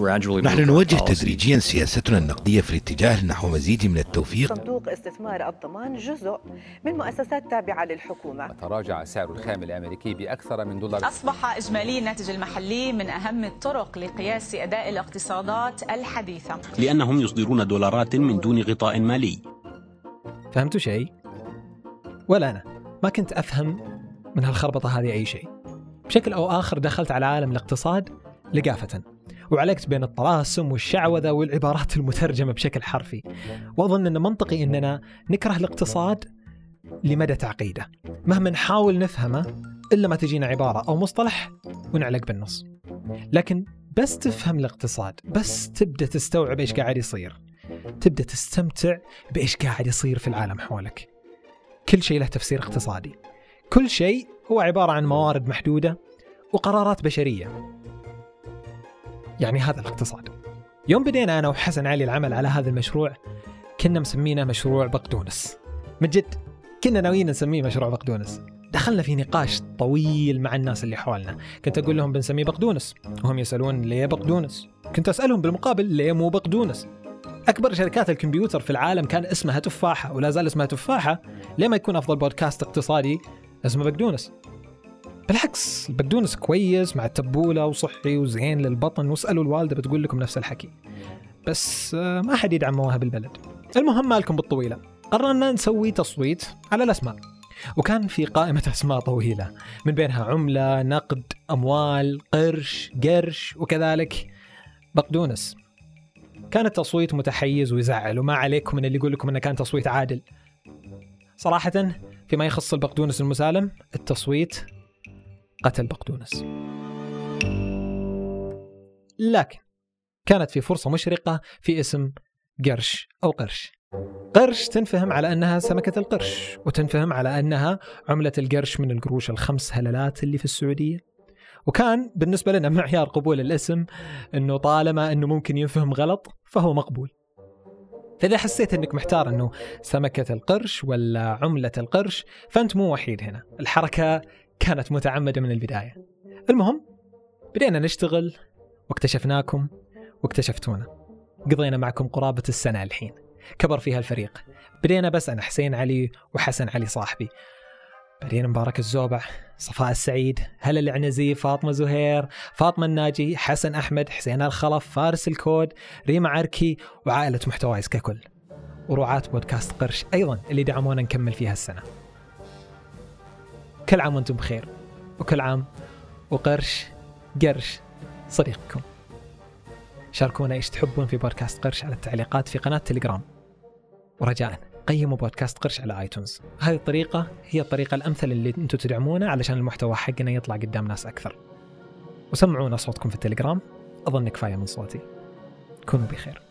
نحن نوجه تدريجيا سياستنا النقدية في الاتجاه نحو مزيد من التوفيق. صندوق استثمار الضمان جزء من مؤسسات تابعة للحكومة. تراجع سعر الخام الأمريكي بأكثر من دولار. أصبح إجمالي الناتج المحلي من أهم الطرق لقياس أداء الاقتصادات الحديثة. لأنهم يصدرون دولارات من دون غطاء مالي. فهمتوا شيء؟ ولا أنا. ما كنت أفهم من هالخربطة هذه أي شيء. بشكل أو آخر دخلت على عالم الاقتصاد لقافة. وعلقت بين الطلاسم والشعوذة والعبارات المترجمة بشكل حرفي. وأظن أنه منطقي أننا نكره الاقتصاد لمدى تعقيده. مهما نحاول نفهمه إلا ما تجينا عبارة أو مصطلح ونعلق بالنص. لكن بس تفهم الاقتصاد بس تبدأ تستوعب إيش قاعد يصير. تبدأ تستمتع بإيش قاعد يصير في العالم حولك. كل شيء له تفسير اقتصادي. كل شيء هو عبارة عن موارد محدودة وقرارات بشرية. يعني هذا الاقتصاد. يوم بدينا أنا وحسن علي العمل على هذا المشروع كنا مسمينه مشروع بقدونس من جد كنا ناويين نسميه مشروع بقدونس دخلنا في نقاش طويل مع الناس اللي حولنا كنت أقول لهم بنسميه بقدونس وهم يسألون ليه بقدونس كنت أسألهم بالمقابل ليه مو بقدونس أكبر شركات الكمبيوتر في العالم كان اسمها تفاحة ولا زال اسمها تفاحة ليه ما يكون أفضل بودكاست اقتصادي اسمه بقدونس بالعكس البقدونس كويس مع التبولة وصحي وزين للبطن واسألوا الوالدة بتقول لكم نفس الحكي. بس آه، ما حد يدعم مواهب البلد المهم مالكم بالطويلة. قررنا نسوي تصويت على الأسماء. وكان في قائمة أسماء طويلة. من بينها عملة نقد أموال قرش قرش وكذلك بقدونس. كان التصويت متحيز ويزعل وما عليكم من اللي يقول لكم إنه كان تصويت عادل. صراحة فيما يخص البقدونس المسالم التصويت قتل بقدونس. لكن كانت في فرصة مشرقة في اسم قرش أو قرش. قرش تنفهم على أنها سمكة القرش وتنفهم على أنها عملة القرش من القروش الخمس هللات اللي في السعودية. وكان بالنسبة لنا معيار قبول الاسم أنه طالما أنه ممكن ينفهم غلط فهو مقبول. فإذا حسيت أنك محتار أنه سمكة القرش ولا عملة القرش فأنت مو وحيد هنا. الحركة كانت متعمدة من البداية. المهم بدينا نشتغل واكتشفناكم واكتشفتونا. قضينا معكم قرابة السنة الحين. كبر فيها الفريق. بدينا بس أنا حسين علي وحسن علي صاحبي. بعدين مبارك الزوبع صفاء السعيد هلا العنزي فاطمة زهير فاطمة الناجي حسن أحمد حسين الخلف فارس الكود ريما عركي وعائلة محتوايز ككل. ورعاة بودكاست قرش أيضا اللي دعمونا نكمل فيها السنة. كل عام وأنتم بخير. وكل عام وقرش قرش صديقكم. شاركونا إيش تحبون في بودكاست قرش على التعليقات في قناة تليجرام. ورجاء قيموا بودكاست قرش على آيتونز. هذه الطريقة هي الطريقة الأمثل اللي أنتم تدعمونا علشان المحتوى حقنا يطلع قدام ناس أكثر. وسمعونا صوتكم في التليجرام. أظن كفاية من صوتي. كونوا بخير.